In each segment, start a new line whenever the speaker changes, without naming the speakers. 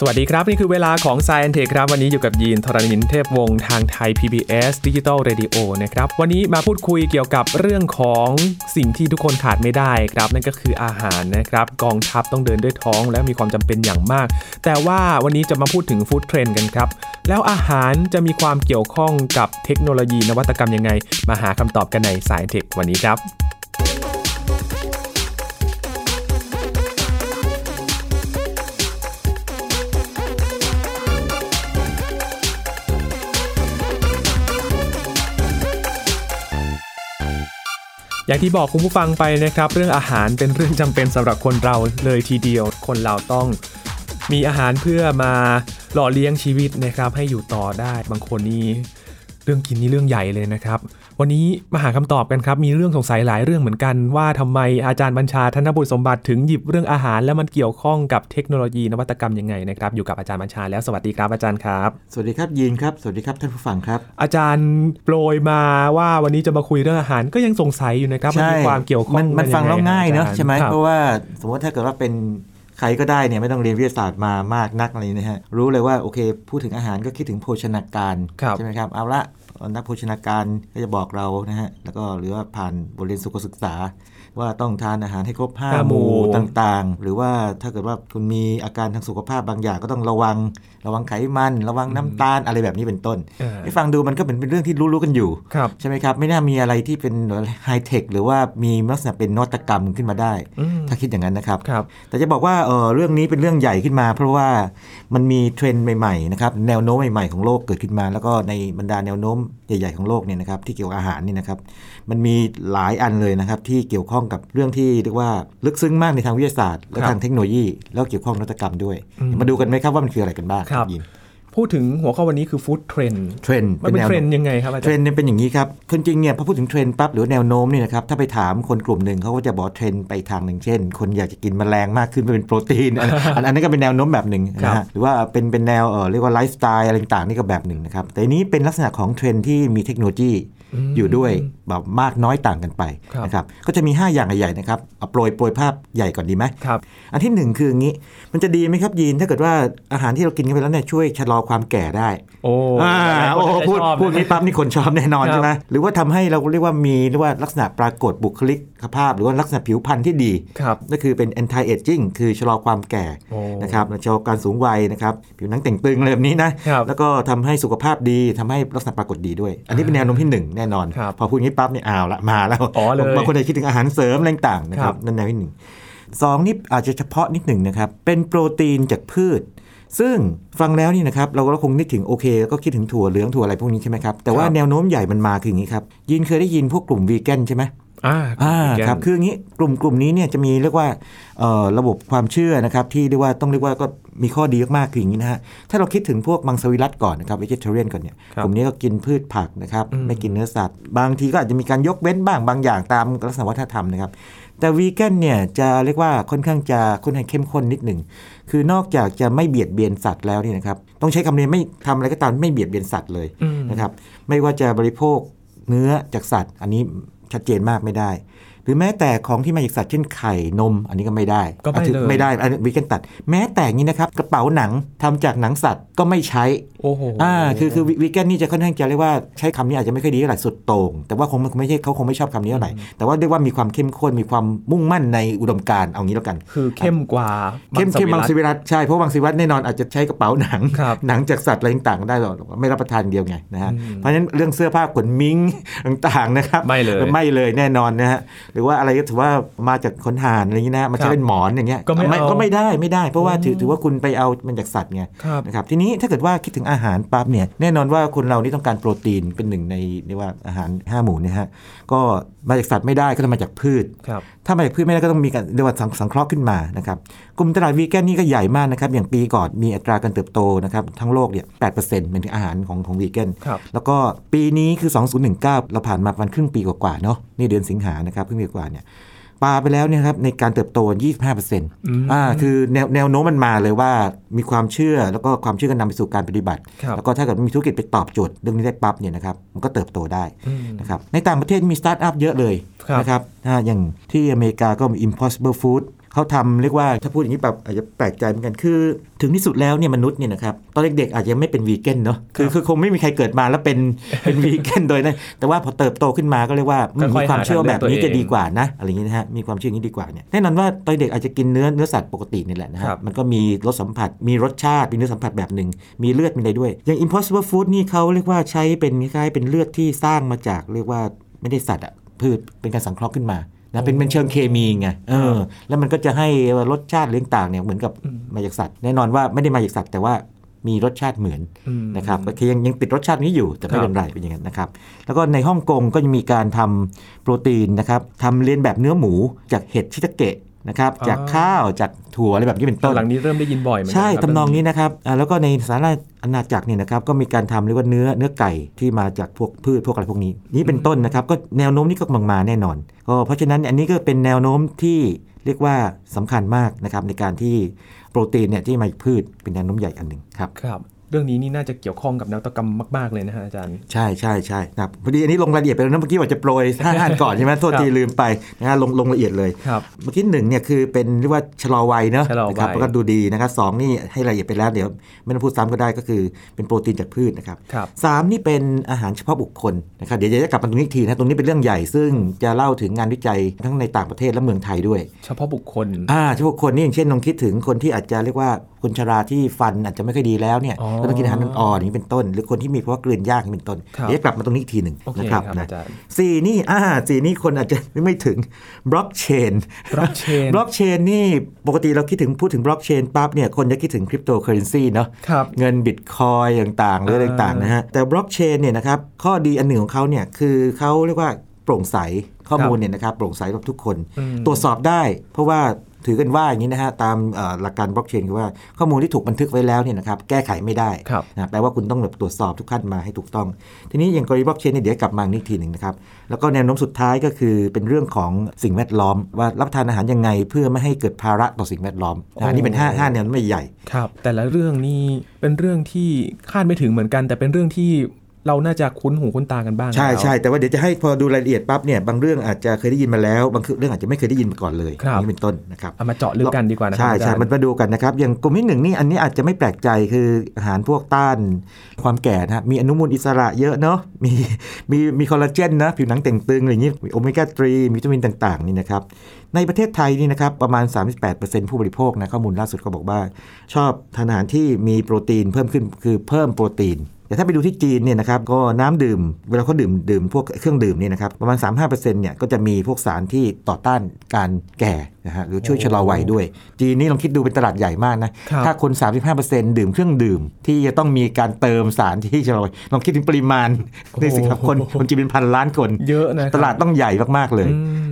สวัสดีครับ นี่คือเวลาของ s ซ i อนเทครับ วันนี้อยู่กับยีนทรณินเทพวงศ์ทางไทย PBS Digital Radio นะครับ วันนี้มาพูดคุยเกี่ยวกับเรื่องของสิ่งที่ทุกคนขาดไม่ได้ครับ นั่นก็คืออาหารนะครับ กองทัพต้องเดินด้วยท้องและมีความจำเป็นอย่างมาก แต่ว่าวันนี้จะมาพูดถึงฟู้ดเทรนด์กันครับ แล้วอาหารจะมีความเกี่ยวข้องกับเทคโนโลยีนวัตกรรมยังไง มาหาคำตอบกันในสายเทควันนี้ครับ อย่างที่บอกคุณผู้ฟังไปนะครับ เรื่องอาหารเป็นเรื่องจำเป็นสำหรับคนเราเลยทีเดียว คนเราต้องมีอาหารเพื่อมาหล่อเลี้ยงชีวิตนะครับ ให้อยู่ต่อได้บางคนนี่ รื่องกินนี่เรื่องใหญ่เลยนะครับ วันนี้มาหาคำตอบกันครับ มีเรื่องสงสัยหลายเรื่องเหมือนกัน ว่าทำไมอาจารย์บัญชาธนบุตรสมบัติถึงหยิบเรื่องอาหาร แล้วมันเกี่ยวข้องกับเทคโนโลยีนวัตกรรมยังไงนะครับอยู่กับอาจารย์บัญชาแล้วสวัสดีครับอาจารย์ครับ
สวัสดีครับยีนครับสวัสดีครับท่านผู้ฟังครับ
อาจารย์โปรยมาว่าวันนี้จะมาคุยเรื่องอาหารก็ยังสงสัยอยู่นะครับมันมีความเกี่ยวข้อง
มันมันฟังแล้วง่ายเนอะ
อจร
ใช่ไหม
คบ
เพราะว่าสมมติถ้าเกิดว่าเป็น ใครก็ได้เนี่ยไม่ต้องเรียนวิทยาศาสตร์มามากนักอะไรนะฮะรู้เลยว่าโอเคพูดถึงอาหารก็คิดถึงโภชนาการ
ครับ
ใช่ไหมครับเอาละนักโภชนาการก็จะบอกเรานะฮะแล้วก็หรือว่าผ่านบทเรียนสุขศึกษา ว่าต้องทานอาหารให้ครบห้า
ห้า
ห
หมู่
มู่ต่างๆ หรือว่าถ้าเกิดว่าคุณมีอาการทางสุขภาพบางอย่างก็ต้องระวัง ระวังไขมัน ระวังน้ำตาลอะไรแบบนี้เป็นต้น
เออ
ให้ฟังดูมันก็เป็นเป็นเรื่องที่รู้ๆกันอยู่
ครับ
ใช่ไหมครับ ไม่น่ามีอะไรที่เป็นไฮเทคหรือว่ามีลักษณะเป็นนวัตกรรมขึ้นมาได้
อืม
ถ้าคิดอย่างนั้นนะครับ
ครับ
แต่จะบอกว่าเออเรื่องนี้เป็นเรื่องใหญ่ขึ้นมา เพราะว่ามันมีเทรนด์ใหม่ๆนะครับแนวโน้มใหม่ๆของโลกเกิดขึ้นมา แล้วก็ในบรรดาแนวโน้มใหญ่ๆของโลกเนี่ยนะครับที่เกี่ยวกับอาหารนี่นะครับมันมีหลายอันเลยนะครับที่เกี่ยวข้องกับเรื่องที่เรียกว่าลึกซึ้งมากในทางวิทยาศาสตร์ และ
ครับ
ทางเทคโนโลยี แล้วเกี่ยวข้องนวัตกรรมด้วย
อืม
มาดูกันไหมครับว่ามันคืออะไรกันบ้าง
ครับ
ยิน
พูดถึงหัวข้อวันนี้คือ food trend เทรนด์มันเป็น
แว
เทรนด์ยังไงครับอาจาร
เทรนด์เนี่ยเป็นอย่างนี้ครับความจริงเนี่ยพอพูดถึงเทรนด์ปั๊บหรือแนวโน้มเนี่ยนะครับถ้าไปถามคนกลุ่มหนึ่งเขาก็จะบอกเทรนด์ไปทางหนึ่งเช่น คนอยากจะกินแมลงมากขึ้นเพื่อเป็นโปรตีนอันอันอันนั้นก็เป็นแนวโน้มแบบหนึ่งนะฮะหรือว่าเป็นเป็นแนวเออเรียกว่าไลฟ์สไตล์อะไรต่างๆนี่ก็แบบหนึ่งนะครับแต่อันนี้เป็นลักษณะของเทรนด์ที่มีเทคโนโลยี อยู่ด้วยแบบมากน้อยต่างกันไป
ครับ
นะครับก็จะมี 5 อย่างใหญ่ๆนะครับเอาโปรยโปรยภาพใหญ่ก่อนดีไหม
ครับ
อันที่หนึ่งคืออย่างนี้ มันจะดีไหมครับยีนถ้าเกิดว่าอาหารที่เรากินกันไปแล้วเนี่ยช่วยชะลอความแก่ได้
โอ้
อ่า
หลายคน
โอ้
จะ
พูด
ชอบ
พูดนี้ปั๊บนี่คนชอบแน่นอน
ครับ
ใช่ไหมหรือว่าทำให้เราเรียกว่ามีเรียกว่าลักษณะปรากฏบุคลิกภาพ หรือว่าลักษณะผิวพรรณที่ดี
ครับ
นั่นคือเป็น anti aging คือชะลอความแก่
โอ้
นะครับชะลอการสูงวัยนะครับผิวหนังแต่งตึงอะไรแบบนี้นะครับแล้วก็ทำให้สุขภาพดีทำให้ลักษณะปรากฏดีด้วย อันนี้เป็นแนวโน้มที่หนึ่งแน่นอน
ครับ
พอพูดอย่างนี้ปั๊บเนี่ยอ้าวละมาแล้ว
อ๋อเลย
บางคนอาจจะคิดถึงอาหารเสริมอะไรต่างๆนะค
ครั
รับบนั่นแนวที่หนึ่งสองนี่อาจจะเฉพาะนิดหนึ่งนะครับเป็นโปรตีนจากพืช ซึ่งฟังแล้วนี่นะครับเราก็คงนึกถึงโอเค ก็คิดถึงถั่วเหลืองถั่วอะไรพวกนี้ใช่ไหมครับแต่ว่า
ครับ
แนวโน้มใหญ่มันมาคืออย่างนี้ครับยินเคยได้ยินพวกกลุ่มวีแกนใช่ไหม
อ่า
อ่า
แกน
ครับ คืออย่างนี้กลุ่มกลุ่มนี้เนี่ยจะมีเรียกว่าเอ่อระบบความเชื่อนะครับ ที่เรียกว่าต้องเรียกว่าก็มีข้อดีมากๆคืออย่างนี้นะฮะถ้าเราคิดถึงพวกมังสวิรัตก่อนนะครับ vegetarian ก่อนเนี่ย
ครับ
กลุ่มนี้ก็กินพืชผักนะครับ
อืม
ไม่กินเนื้อสัตว์ บางทีก็อาจจะมีการยกเว้นบ้างบางอย่างตามลักษณะวัฒนธรรมนะครับแต่วีแกนเนี่ยจะเรียกว่าค่อนข้างจะค่อนข้างเข้มข้นนิดหนึ่ง คือนอกจากจะไม่เบียดเบียนสัตว์แล้วเนี่ยนะครับต้องใช้คำนี้ไม่ทำอะไรก็ตามไม่เบียดเบียนสัตว์เลย
อืม
นะครับไม่ว่าจะบริโภคเนื้อจากสัตว์ อันนี้ ชัดเจนมากไม่ได้ รือแม้แต่ของที่มาจากสัตว์เช่นไข่นม อันนี้ก็ไม่ได้
ก็ไม่
อะถือ
เลย
ไม่ได้อันนี้วิกันตัด แม้แต่อย่างนี้นะครับกระเป๋าหนังทำจากหนังสัตว์ก็ไม่ใช้
โอ้โห
อ่าคือคือวิกันนี่จะค่อนข้างจะเรียกว่าใช้คำนี้อาจจะไม่ค่อยดีเท่าไหร่สุดโต่งแต่ว่าคงไม่ใช่เขาคงไม่ชอบคำนี้เท่าไหร่แต่ว่าเรียกว่ามีความเข้มข้นมีความมุ่งมั่นในอุดมการณ์เอางี้แล้วกัน
คือเข้มกว่า
เข้มเข้ม
มั
มั
ง
ง
ส
ส
วิ
วิ
รัติ
รัตใช่เพราะมังสวิรัตแน่นอนอาจจะใช้กระเป๋าหนัง
ครับ
หนังจากสัตว์อะไรต่างๆได้หรอกไม่รับประทานอย่างเดียวไงนะฮะ
อืม
เพราะฉะนั้นเรื่องเสื้อผ้าขนมิงต่างๆนะครับ
ไม่เลย
ไม่เลยแน่นอนนะฮะหรือว่าอะไรก็ถือว่ามาจากขนห่านอะไรอย่างนี้นะมัน
ครั
จะ
บ
เป็นหมอนอย่างเงี้ย
ก็ไม่เอา
ก็ไม่ได้ไม่ได้ เพราะว่าถือ
อืม
ถือว่าคุณไปเอามันจากสัตว์ไง
ครับ
นะครับทีนี้ถ้าเกิดว่าคิดถึงอาหารปั๊บเนี่ยแน่นอนว่าคนเรานี่ต้องการโปรตีนเป็นหนึ่งในเรียกว่าอาหารห้าหมู่เนี่ยฮะก็มาจากสัตว์ไม่ได้ก็ต้องมาจากพืช
ครับ
ถ้ามาจากพืชไม่ได้ก็ต้องมีการเรียกว่าสังสังเคราะห์ขึ้นมานะครับกลุ่มตลาดวีแกนนี่ก็ใหญ่มากนะครับอย่างปีก่อนมีอัตราการเติบโตนะครับทั้งโลกเนี่ย8%เป็นถึงอาหารของของวีแกน
ครับ
แล้วก็ปีนี้คือ 2019 เราผ่านมาประมาณครึ่งปีกว่าๆเนาะนี่เดือนสิงหานะครับครึ่งปีกว่าเนี่ยปาไปแล้วเนี่ยครับในการเติบโต 25%
ม
อ่าคือแนวแนวโน้มมันมาเลยว่ามีความเชื่อแล้วก็ความเชื่อก็นำไปสู่การปฏิบัติ
ครับ
แล้วก็ถ้าเกิดมีธุรกิจไปตอบโจทย์เรื่องนี้ได้ปั๊บเนี่ยนะครับมันก็เติบโตได้
อืม
นะครับในต่างประเทศมีสตาร์ทอัพเยอะเลย
ครับ
นะครับอ่าอย่างที่อเมริกาก็มี Impossible Food เขเขาทำเรียกว่าถ้าพูดอย่างนี้แบบอาจจะแปลกใจเหมือนกันคือ ถึงที่สุดแล้วเนี่ยมนุษย์เนี่ยนะครับตอนเด็กๆอาจจะไม่เป็นวีแกนเนาะคือคือคงไม่มีใครเกิดมาแล้วเป็นเป็นวีแกนโดยนะแต่ว่าพอเติบโตขึ้นมาก็เรียกว่าอืม
ค่อยๆ
มีความเชื่อแบบนี้
หาทางเลือกตัวเอง
จะดีกว่านะอะไรอย่างนี้นะฮะมีความเชื่ออย่างนี้ดีกว่าเนี่ยแน่นอนว่าตอนเด็กอาจจะกินเนื้อเนื้อสัตว์ปกตินี่แหละนะฮะ
ครับ
มันก็มีรสสัมผัสมีรสชาติมีเนื้อสัมผัสแบบหนึ่งมีเลือดมีอะไรด้วย อย่าง impossible food นี่เขาเรียกว่าใช้เป็นคล้ายๆเป็นเลือดที่สร้างมาจากเรียกว่าไม่ได้สัตว์อะพืชเป็นการสังเคราะห์ขึ้นมา นะเป็นเป็นเชิงเคมีไงเออ แล้วมันก็จะให้รสชาติเรื่องต่างเนี่ยเหมือนกับมาจากสัตว์แน่นอนว่าไม่ได้มาจากสัตว์แต่ว่ามีรสชาติเหมือน
อืม
นะครับก็คือยังยังติดรสชาตินี้อยู่แต่ไม่
ครับ
เป็นไรเป็นอย่างนั้นนะครับ แล้วก็ในฮ่องกงก็จะมีการทำโปรตีนนะครับทำเลียนแบบเนื้อหมูจากเห็ดชิตาเกะ นะครับจากข้าวจากถั่วอะไรแบบนี้เป็น
ตอ
ต้
น
น
หลังนี้เริ่มได้ยินบ่อยเหมือนกั
ใช่
ครับ
ทำนองนี้นะครับอ่าแล้วก็ในสาราอาณาจักรเนี่ยนะครับก็มีการทำเรียกว่าเนื้อเนื้อไก่ที่มาจากพวกพืชพวกอะไรพวกนี้ นี่เป็นต้นนะครับก็แนวโน้มนี้ก็กำลังมาแน่นอนก็เพราะฉะนั้นอันนี้ก็เป็นแนวโน้มที่เรียกว่าสำคัญมากนะครับในการที่โปรตีนเนี่ยที่มาจากพืชเป็นแนวโน้มใหญ่อันหนึ่งครับ
ครับ เรื่องนี้นี่น่าจะเกี่ยวข้องกับนวัตกรรมมากๆเลยนะฮะอาจารย์
ใช่ใช่ใช่นะครับพอดีอันนี้ลงรายละเอียดไปแล้วนะเมื่อกี้ว่าจะโปรยห้าอันก่อนใช่ไหมโทษทีลืมไปนะฮะลงลงละเอียดเลย
ครับ
เมื่อกี้หนึ่งเนี่ยคือเป็นเรียกว่าชะลอวัยเนอะ
ชะลอวัย
นะครับแล้วก็ดูดีนะครับสองนี่ให้รายละเอียดไปแล้วเดี๋ยวไม่ต้องพูดซ้ำก็ได้ก็คือเป็นโปรตีนจากพืชนะครับ
ครับ
สามนี่เป็นอาหารเฉพาะบุคคลนะครับเดี๋ยวจะกลับมาตรงนี้อีกทีนะตรงนี้เป็นเรื่องใหญ่ซึ่งจะเล่าถึงงานวิจัยทั้งในต่างประเทศและเมืองไทยด้วย
เฉพาะบุคคล
อ่าเฉพาะคนนี่อย่างเช่นลองคิดถึงคนที่อาจจะเรียกว่าคนชราที่ฟันอาจจะไม่ค่อยดีแล้วเนี่ย
อ๋อ
ก็ต้องกินอาหารอ่อนๆอย่างนี้เป็นต้น หรือคนที่มีภาวะกลืนยากอย่างนี้เป็นต้น
ครับ
เดี๋ยวจะกลับมาตรงนี้อีกทีหนึ่ง
โอเค
นะครับ
ครับ
นะ
อาจารย์
สี่นี่อ่าสี่นี่คนอาจจะไม่ถึงบล็อกเชน
บล็อกเชน
บล็อกเชนนี่ปกติเราคิดถึงพูดถึงบล็อกเชนปั๊บเนี่ยคนจะคิดถึงคริปโตเคอเรนซีเนาะ
ครับ
เงินบิตคอยต่างๆหรืออะไร
อ่า
ต่างๆนะฮะแต่บล็อกเชนเนี่ยนะครับข้อดีอันหนึ่งของเขาเนี่ยคือเขาเรียกว่าโปร่งใสข้อมูลเนี่ยนะครับโปร่งใสกับทุกคน
อืม
ตรวจสอบได้ เพราะว่า ถือกันว่าอย่างนี้นะฮะตามเอ่อหลักการบล็อกเชนคือว่าข้อมูลที่ถูกบันทึกไว้แล้วเนี่ยนะครับแก้ไขไม่ได้
ครับ
นะแปลว่าคุณต้องแบบตรวจสอบทุกขั้นมาให้ถูกต้อง ทีนี้อย่างกรณีบล็อกเชนเนี่ยเดี๋ยวกลับมาอีกทีหนึ่งนะครับแล้วก็แนวโน้มสุดท้ายก็คือเป็นเรื่องของสิ่งแวดล้อม ว่ารับประทานอาหารยังไงเพื่อไม่ให้เกิดภาระต่อสิ่งแวดล้อมนะอันนี้เป็นห้าห้าแนวโน้มใหญ่
ครับแต่ละเรื่องนี่เป็นเรื่องที่คาดไม่ถึงเหมือนกัน แต่เป็นเรื่องที่ เราน่าจะคุ้นหูคุ้นตากันบ้าง
ใช่
แล้ว
ใช่แต่ว่าเดี๋ยวจะให้พอดูรายละเอียดปั๊บเนี่ยบางเรื่องอาจจะเคยได้ยินมาแล้วบางเรื่องอาจจะไม่เคยได้ยินมาก่อนเลย
ครับ
อันนี้เป็นต้นนะครับ
เอามาเจาะลึกกันดีกว่านะครั
ใช่
อาจา
ใช่
รย์
มันมาดูกันนะครับอย่างกลุ่มที่หนึ่งนี่อันนี้อาจจะไม่แปลกใจคืออาหารพวกต้านความแก่นะฮะมีอนุมูลอิสระเยอะเนาะมีมีมีคอลลาเจนนะผิวหนังแต่งตึงอะไรอย่างนี้มีโอเมก้า3มีวิตามินต่างๆนี่นะครับในประเทศไทยนี่นะครับประมาณ 38%ผู้บริโภคนะข้อมูลล่าสุดก็บอกว่า ชอบทานอาหารที่มีโปรตีนเพิ่มขึ้นคือเพิ่มโปรตีน แต่ถ้าไปดูที่จีนเนี่ยนะครับก็น้ำดื่ม เวลาเขาดื่มดื่มพวกเครื่องดื่มเนี่ยนะครับประมาณ 35%เนี่ยก็จะมีพวกสารที่ต่อต้านการแก่นะฮะหรือช่วยชะลอวัยด้วย จีนนี่ลองคิดดูเป็นตลาดใหญ่มากนะ
ครับ
ถ้าคน 35%ดื่มเครื่องดื่ม ที่จะต้องมีการเติมสารที่ชะลอวัยลองคิดถึงปริมาณนี่สิครับคนคนจีนเป็นพันล้านคน
เยอะนะครับ
ตลาดต้องใหญ่มากๆเลย
อืม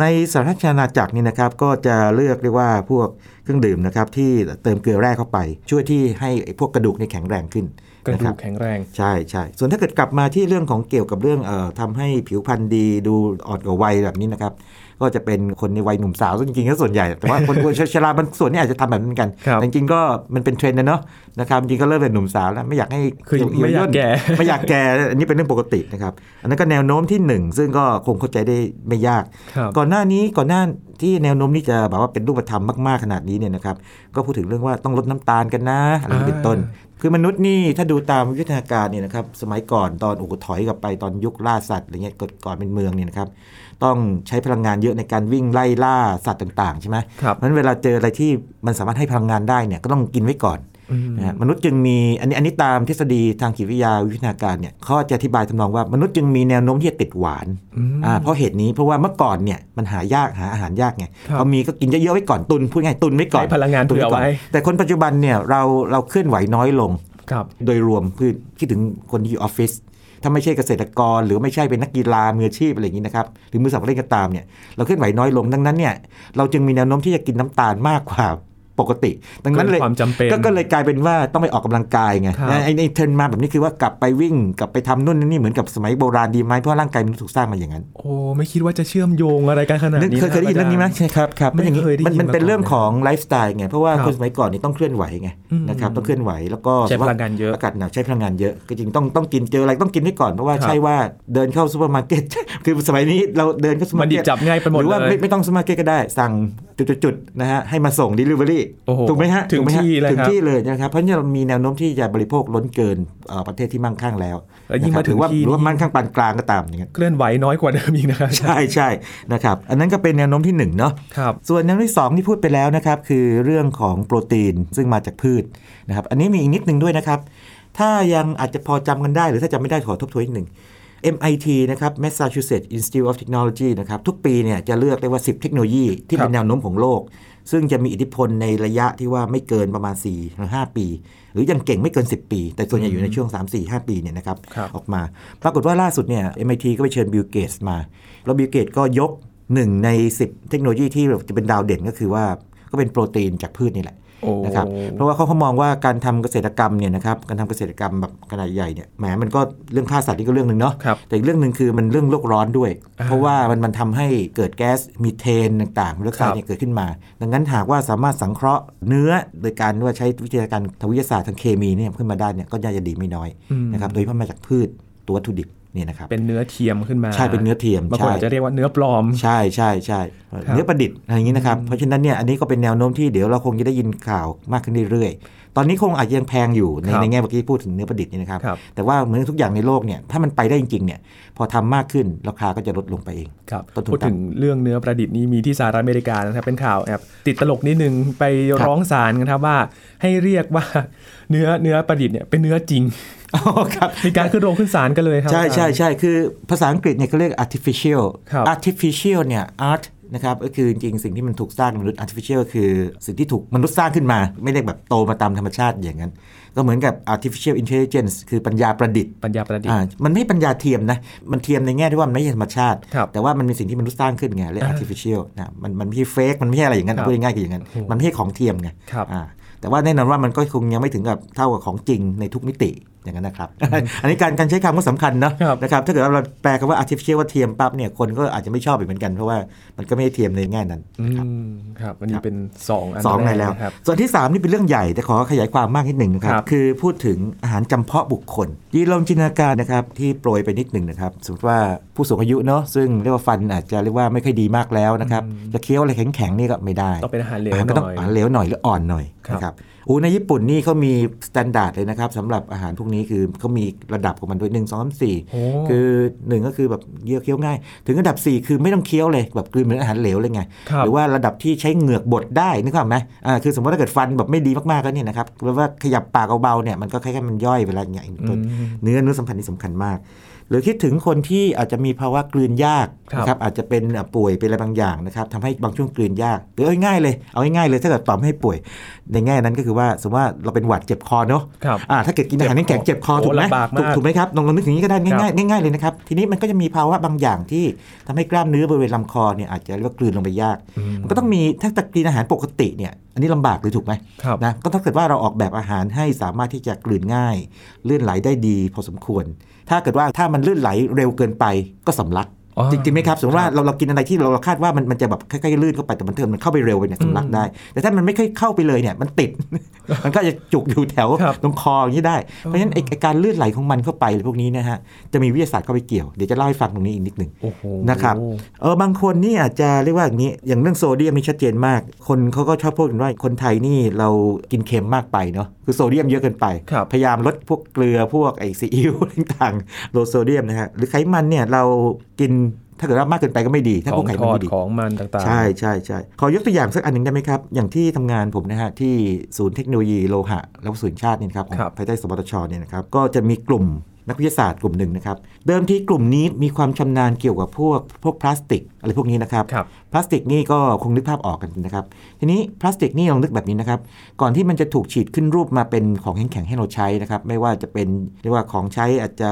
ในสหราชอาณาจักรนี่นะครับก็จะเลือกเรียกว่าพวกเครื่องดื่มนะครับที่เติมเกลือแร่เข้าไป ช่วยที่ให้ไอ้พวกกระดูกเนี่ยแข็งแรงขึ้น
กระ
นะค
ดู
รับ
กแข็งแรง
ใช่ใช่ส่วนถ้าเกิดกลับมาที่เรื่องของเกี่ยวกับเรื่องเอ่อทำให้ผิวพรรณดีดูอ่อนกว่าวัยแบบนี้นะครับ ก็จะเป็นคนในวัยหนุ่มสาวซึ่งจริงๆก็ส่วนใหญ่ แต่ว่าคนคนชราบางส่วนนี่อาจจะทำแบบนั้นกัน
ครับ
แต่จริงๆก็มันเป็นเทรนด์นะเนาะนะครับจริงๆก็เริ่มเป็นหนุ่มสาวแล้วไม่อยากให้
คือ
เหี่ว
ไม่อยาก
ย่น
แก่
ไม่อยากแก่อันนี้เป็นเรื่องปกตินะครับอันนั้นก็แนวโน้มที่หนึ่งซึ่งก็คงเข้าใจได้ไม่ยาก
ครับ
ก่อนหน้านี้ก่อนหน้าที่แนวโน้มนี้จะแบบว่าเป็นรูปธรรมมากๆขนาดนี้เนี่ยนะครับก็พูดถึงเรื่องว่าต้องลดน้ำตาลกันนะอะไรอย่างนี้เป็นต้น คือมนุษย์นี่ถ้าดูตามวิทยาการเนี่ยนะครับสมัยก่อนตอนโอ้โหถอยกลับไปตอนยุคล่าสัตว์อะไรเงี้ยก่อนก่อนเป็นเมืองเนี่ยนะครับต้องใช้พลังงานเยอะในการวิ่งไล่ล่าสัตว์ต่างๆใช่ไหม
ครับ
เพราะฉะนั้นเวลาเจออะไรที่มันสามารถให้พลังงานได้เนี่ยก็ต้องกินไว้ก่อน
อืม
นะฮะมนุษย์จึงมีอันนี้อันนี้ตามทฤษฎีทางจิตวิทยาวิทยาการเนี่ยเขาจะอธิบายทำนองว่ามนุษย์จึงมีแนวโน้มที่จะติดหวาน
อืม
อ่าเพราะเหตุนี้เพราะว่าเมื่อก่อนเนี่ยมันหายากหาอาหารยากไง
ครับ
พอมีก็กินเยอะๆไว้ก่อนตุนพูดง่ายๆตุนไว้ก่อน
ใช้พลังงาน
ตุ
เผื่อ
ก่น
ไว้
แต่คนปัจจุบันเนี่ยเราเราเคลื่อนไหวน้อยลง
ครับ
โดยรวมคือคิดถึงคนที่อยู่ออฟฟิศถ้าไม่ใช่เกษตรกร หรือไม่ใช่เป็นนักกีฬามืออาชีพอะไรอย่างนี้นะครับหรือมือสมัครเล่นก็ตามเนี่ยเราเคลื่อนไหวน้อยลงดังนั้นเนี่ยเราจึงมีแนวโน้มที่จะกินน้ำตาลมากกว่า ปกติ ดังนั้นเลย
เกินความจำเป็น
ก็ก็เลยกลายเป็นว่าต้องไปออกกำลังกายไง
ครับ
ไอ้ไอ้เทรนด์มาแบบนี้คือว่ากลับไปวิ่งกลับไปทำนู่นนี่เหมือนกับสมัยโบราณดีไหมเพราะร่างกายมันถูกสร้างมาอย่างนั้น
โอ้ไม่คิดว่าจะเชื่อมโยงอะไรกันขนาด
นึก
นี้
เคยเคยได้ยินเรื่องนี้ไหมใช่ครับครับ
ไม่
นอย่างนี้
เคยได้ยิน
มันมันเป็น
มาก่อน
เรื่องของไลฟ์สไตล์ไงเพราะว่า
ครับ
คนสมัยก่อนนี่ต้องเคลื่อนไหวไง
อืม
นะครับต้องเคลื่อนไหวแล้วก็
ใช้พลังงานเยอะ
อากาศหนาวใช้พลังงานเยอะก็จริงต้องต้องกินเจออะไรต้องกินไว้ก่อนเพราะว่า
ครับ
ใช่ว่าเดินเข้าซูเปอร์มาร์เก็ตคือสมัยนี้เราเดินเข้าซูเปอร์
มัน
มาร์เก็ต
จับง่ายไปหมด
หรือว่า
เลย
ไม่ไม่ต้องซูเปอร์มาร์เก็ตก็ได้สั่ง จุดๆๆนะฮะให้มาส่ง Delivery
โอ้โห
ถูกไหมฮะ
ถึง
ถูกไหมฮะ
ที่เลย
ถึง
ครับ
ที่เลยนะครับเพราะฉะนั้นเรามีแนวโน้มที่จะบริโภคล้นเกินเอ่อประเทศที่มั่งคั่งแล้ว
แล้วยิ่ง
นะครับ
มาถึง
หรือว่า
ที่
หรือว่า
นี่
มั่งคั่งปานกลางก็ตามอย่างเงี้ย
เคลื่อนไหวน้อยกว่าเดิมอีกนะครับ
ใช่ใช่นะครับอันนั้นก็เป็นแนวโน้มที่หนึ่งเนาะ
ครับ
ส่วนแนวโน้มที่ 2 ที่พูดไปแล้วนะครับคือเรื่องของโปรตีนซึ่งมาจากพืชนะครับอันนี้มีอีกนิดนึงด้วยนะครับถ้ายังอาจจะพอจำกันได้หรือถ้าจำไม่ได้ขอทบทวนอีกหนึ่ง MIT นะครับ Massachusetts Institute of Technology นะครับ ทุกปีเนี่ยจะเลือกได้ว่า 10 เทคโนโลยีที่เป็น
ครับ
แนวโน้มของโลก ซึ่งจะมีอิทธิพลในระยะที่ว่าไม่เกินประมาณ4หรือ5ปี หรืออย่างเก่งไม่เกิน 10 ปี แต่ส่วนใหญ่อยู่ในช่วง 3 4 5 ปีเนี่ยนะครับ
ครับ
ออกมา ปรากฏว่าล่าสุดเนี่ย MIT ก็ไปเชิญบิลเกตส์มา แล้วบิลเกตก็ยกหนึ่งใน 10 เทคโนโลยีที่จะเป็นดาวเด่นก็คือว่าก็เป็นโปรตีนจากพืชนี่แหละ
โอ้
นะครับเพราะว่าเขาเขามองว่าการทำเกษตรกรรมเนี่ยนะครับการทำเกษตรกรรมแบบขนาดใหญ่เนี่ยแหมมันก็เรื่องฆ่าสัตว์นี่ก็เรื่องหนึ่งเนาะ
ครับ
แต่อีกเรื่องหนึ่งคือมันเรื่องโลกร้อนด้วย
อ่า
เพราะว่ามันมันทำให้เกิดแก๊สมีเทนต่างๆเรื่อง
ครั
กา
บ
รเนี่ยเกิดขึ้นมา ดังนั้นหากว่าสามารถสังเคราะห์เนื้อโดยการว่าใช้วิทยาการทางวิทยาศาสตร์ทางเคมีเนี่ยขึ้นมาได้เนี่ยก็น่าจะดีไม่น้อย
อืม
นะครับโดยเฉพาะมาจากพืชตัววัตถุดิบเนี่ยนะครับ
เป็นเนื้อเทียมขึ้นมา
ใช่เป็นเนื้อเทียม
บางคน
ใช่
อาจจะเรียกว่าเนื้อปลอม
ใช่ใช่ใช่
ครับ
เนื้อประดิษฐ์อะไรอย่างนี้นะครับเพราะฉะนั้นเนี่ยอันนี้ก็เป็นแนวโน้มที่เดี๋ยวเราคงจะได้ยินข่าวมากขึ้นเรื่อยๆ ตอนนี้คงอาจจะยังแพงอยู่ใน
ครับ
ในแง่เมื่อกี้พูดถึงเนื้อประดิษฐ์นี่นะครับ
ครับ
แต่ว่าเหมือนทุกอย่างในโลกเนี่ยถ้ามันไปได้จริงๆเนี่ยพอทำมากขึ้นราคาก็จะลดลงไปเอง
ครับ
ต้นทุน
พูดถึงเรื่องเนื้อประดิษฐ์นี้มีที่สหรัฐอเมริกานะครับเป็นข่าวแอบติดตลกนิดนึงไปร้องศาลกันครับว่าให้เรียกว่าเนื้อเนื้อประดิษฐ์เนี่ยเป็นเนื้อจริง
อ๋อครับ
มีการขึ้นโรงขึ้นศาลกันเลยครับ
ใช่ใช่ใช่คือภาษาอังกฤษเนี่ยเขาเรียก artificial
ครับ
artificial เนี่ย art นะครับก็คือจริงๆสิ่งที่มันถูกสร้างโดยมนุษย์ artificial คือสิ่งที่ถูกมนุษย์สร้างขึ้นมา ไม่ได้แบบโตมาตามธรรมชาติอย่างนั้น ก็เหมือนกับ artificial intelligence คือปัญญาประดิษฐ์
ปัญญาประดิษฐ์
อ่ามันไม่ปัญญาเทียมนะ มันเทียมในแง่ที่ว่ามันไม่ใช่ธรรมชาติ
ครับ
แต่ว่ามันมีสิ่งที่มนุษย์สร้างขึ้นไงเรียก artificial นะมันมันไม่ใช่ fake มันไม่ใช่อะไรอย่างนั้น
ครับ
พูดง่ายๆคืออย่างนั้น มันไม่ใช่ของเทียมไง
ครับ
อ่าแต่ว่าแน่นอนว่ามันก็คงยังไม่ถึงกับเท่ากับของจริงในทุกมิติ อย่างนั้นนะครับ อันนี้การการใช้คำก็สำคัญนะครับนะครับถ้าเกิดว่าเราแปลคำว่า artificial ว่าเทียมปั๊บเนี่ยคนก็อาจจะไม่ชอบอีกเหมือนกัน เพราะว่ามันก็ไม่ได้เทียมในแง่นั้น
อื
นะครับ
มครับวันนี้เป็นสองอัน
สองใน
รก
แล้ว
ครับ
ส่วนที่ 3 นี่เป็นเรื่องใหญ่แต่ขอขยายความมากนิดหนึ่งนะครับ
ครับ
คือพูดถึงอาหารจำเพาะบุคคลยีลองจินตนาการนะครับที่โปรยไปนิดหนึ่งนะครับสมมติว่าผู้สูงอายุเนาะซึ่งเรียกว่าฟันอาจจะเรียกว่าไม่ค่อยดีมากแล้วนะครับจะเคี้ยวอะไรแข็งๆนี่ก็ไม่ได้
ต้องเป็นอาหารเหลว
อาหารก็ต้อง
หน่อย
อาหารเหลวหน่อยหรืออ่อนหน่อย
ครับ
นะครับโอ้ในญี่ปุ่นนี่เขามี standard เลยนะครับสำหรับอาหารพวกนี้คือเขามีระดับของมันด้วยหนึ่งสองสามสี่
โอ้
คือหนึ่งก็คือแบบเคี้ยวเคี้ยวง่าย ถึงระดับ 4 คือไม่ต้องเคี้ยวเลยแบบกลืนเหมือนอาหารเหลวเลยไง
ครับ
หรือว่าระดับที่ใช้เหงือกบดได้นึกภาพไหมอ่าคือสมมติถ้าเกิดฟันแบบไม่ดีมากๆก็เนี่ยนะครับหรือว่าขยับปากเบาๆเนี่ยมันก็คล้ายๆมันย่อยเวลาอย่างต้น
อืม
เนื้อเนื้อสัมผัสนี่สำคัญมาก หรือคิดถึงคนที่อาจจะมีภาวะกลืนยาก
ครับ
นะครับอาจจะเป็นอะป่วยเป็นอะไรบางอย่างนะครับทำให้บางช่วงกลืนยากหรือเอาง่ายๆเลยเอาง่ายๆเลยถ้าเกิดตอบไม่ให้ป่วย ในแง่นั้นก็คือว่าสมมติว่าเราเป็นหวัดเจ็บคอเนาะ
ครับ
อ่าถ้าเกิดกินอาหารแข็งๆเจ็บคอ
โอ้
ถูกไหม
ลำบากมาก
ถูถูกไหมครับลองลองนึกถึงนี้ก็ได้ง่ายๆง่ายๆเลยนะครับทีนี้มันก็จะมีภาวะบางอย่างที่ทำให้กล้ามเนื้อบริเวณลำคอเนี่ยอาจจะเรียกว่ากลืนลงไปยาก
อืม
มันก็ต้องมีถ้าจะกินอาหารปกติเนี่ยอันนี้ลำบากเลยถูกไหม
ครับ
นะก็ถ้าเกิดว่าเราออกแบบอาหารให้สามารถที่จะกลืนง่าย เลื่อนไหลได้ดี พอสมควร ถ้าเกิดว่าถ้ามันเลื่อนไหลเร็วเกินไปก็สำลัก จริงๆไหมครับสมมติว่าเราเรากินอะไรที่เราเราคาดว่ามันมันจะแบบค่อยๆลื่นเข้าไปแต่มันเทิมมันเข้าไปเร็วไปเนี่ยสำลักได้ แต่ถ้ามันไม่ค่อยเข้าไปเลยเนี่ยมันติด มันก็จะจุกอยู่แถว
ครับ
ตรงคออย่างนี้ได้ เพราะฉะนั้นไอ้ไอ้การลื่นไหลของมันเข้าไปพวกนี้นะฮะจะมีวิทยาศาสตร์เข้าไปเกี่ยวเดี๋ยวจะเล่าให้ฟังตรงนี้อีกนิดหนึ่ง
โอ้โห
นะครับเออบางคนนี่อาจจะเรียกว่าอย่างนี้อย่างเรื่องโซเดียมนี่ชัดเจนมาก คนเขาก็ชอบพูดกันว่าคนไทยนี่เรากินเค็มมากไปเนาะคือโซเดียมเยอะเกินไป
ครับ
พยายามลดพวกเกลือพวกไอซีอิ๊วต่างๆโลโซเดียมนะฮะหรือไขมันเนี่ยเรากิน ถ้าเกิดว่ามากเกินไปก็ไม่ดี ถ้า
ข
พ
อ
ว
ง
กไข
ท
มัน
อด
ไม่ดี
ของมันต่างๆ
ใช่ใช่ใช่ขอยกตัวอย่างสักอันหนึ่งได้ไหมครับ อย่างที่ทำงานผมนะฮะที่ศูนย์เทคโนโลยีโลหะและวัสดุแห่งชาติเนี่ยนะครับของ
ครับ
ภายใต้สปตชเนี่ยนะครับก็จะมีกลุ่ม นักวิทยาศาสตร์กลุ่มหนึ่งนะครับ เดิมที่กลุ่มนี้มีความชำนาญเกี่ยวกับพวกพวกพลาสติกอะไรพวกนี้นะครับ
ครับ
พลาสติกนี่ก็คงนึกภาพออกกันนะครับ ทีนี้พลาสติกนี่ลองนึกแบบนี้นะครับ ก่อนที่มันจะถูกฉีดขึ้นรูปมาเป็นของแข็งๆให้เราใช้นะครับ ไม่ว่าจะเป็นเรียกว่าของใช้อาจจะ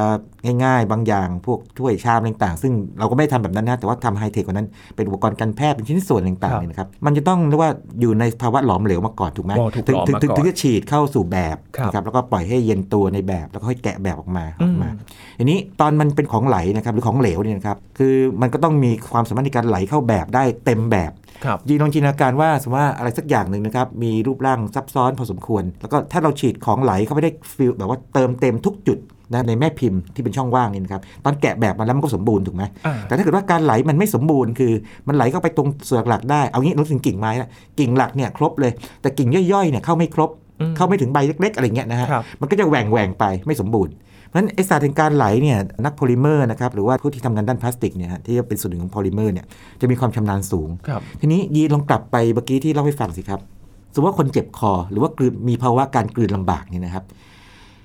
ง่ายๆ บางอย่าง พวกถ้วยชามต่างๆ ซึ่งเราก็ไม่ได้ทำแบบนั้นนะ แต่ว่าทำไฮเทคกว่านั้น เป็นอุปกรณ์การแพทย์เป็นชิ้นส่วนต่างๆเนี่ยนะครับ มันจะต้องเรียกว่าอยู่ในภาวะหลอมเหลวมาก่อนถูกไหม
อ๋อถูก
ถึง
หลอม
ถึง
มา
ถึง
ก่อน
ถึงจะฉีดเข้าสู่แบบ
ครับ
นะครับ แล้วก็ปล่อยให้เย็นตัวในแบบ แล้วก็ค่อยแกะแบบออกมาออกมา
อืม
ทีนี้ตอนมันเป็นของไหลนะครับหรือของเหลวเนี่ยนะครับคือมันก็ต้องมีความสามารถในการไหลเข้าแบบได้เต็มแบบ
ครับ
ยีลองจินตนาการว่าสมมติว่าอะไรสักอย่างหนึ่งนะครับมีรูปร่างซับซ้อนพอสมควร แล้วก็ถ้าเราฉีดของไหลเข้าไปได้ fill แบบว่าเติมเต็มทุกจุดนะในแม่พิมพ์ที่เป็นช่องว่างนี่นะครับตอนแกะแบบมาแล้วมันก็สมบูรณ์ถูกไหม
อ่า
แต่ถ้าเกิดว่าการไหลมันไม่สมบูรณ์คือ มันไหลเข้าไปตรงส่วนหลักได้เอางี้นึกถึงกิ่งไม้ละกิ่งหลักเนี่ยครบเลย แต่กิ่งย่อยๆเนี่ยเข้าไม่ครบ
อืม
เข้าไม่ถึงใบเล็ก ๆ อะไรเงี้ยนะฮะ
ครับ
มันก็จะแหว่งแหว่งๆไปไม่สมบูรณ์ เพราะฉะนั้นไอ้ศาสตร์แห่งการไหลเนี่ยนักโพลิเมอร์นะครับหรือว่าผู้ที่ทำงานด้านพลาสติกเนี่ยฮะที่เป็นส่วนหนึ่งของโพลิเมอร์เนี่ยจะมีความชำนาญสูง
ครับ
ทีนี้ยีนลองกลับไปเมื่อกี้ที่เล่าให้ฟังสิครับสมมติว่าคนเจ็บคอ หรือว่ากลืนมีภาวะการกลืนลำบากเนี่ยนะครับ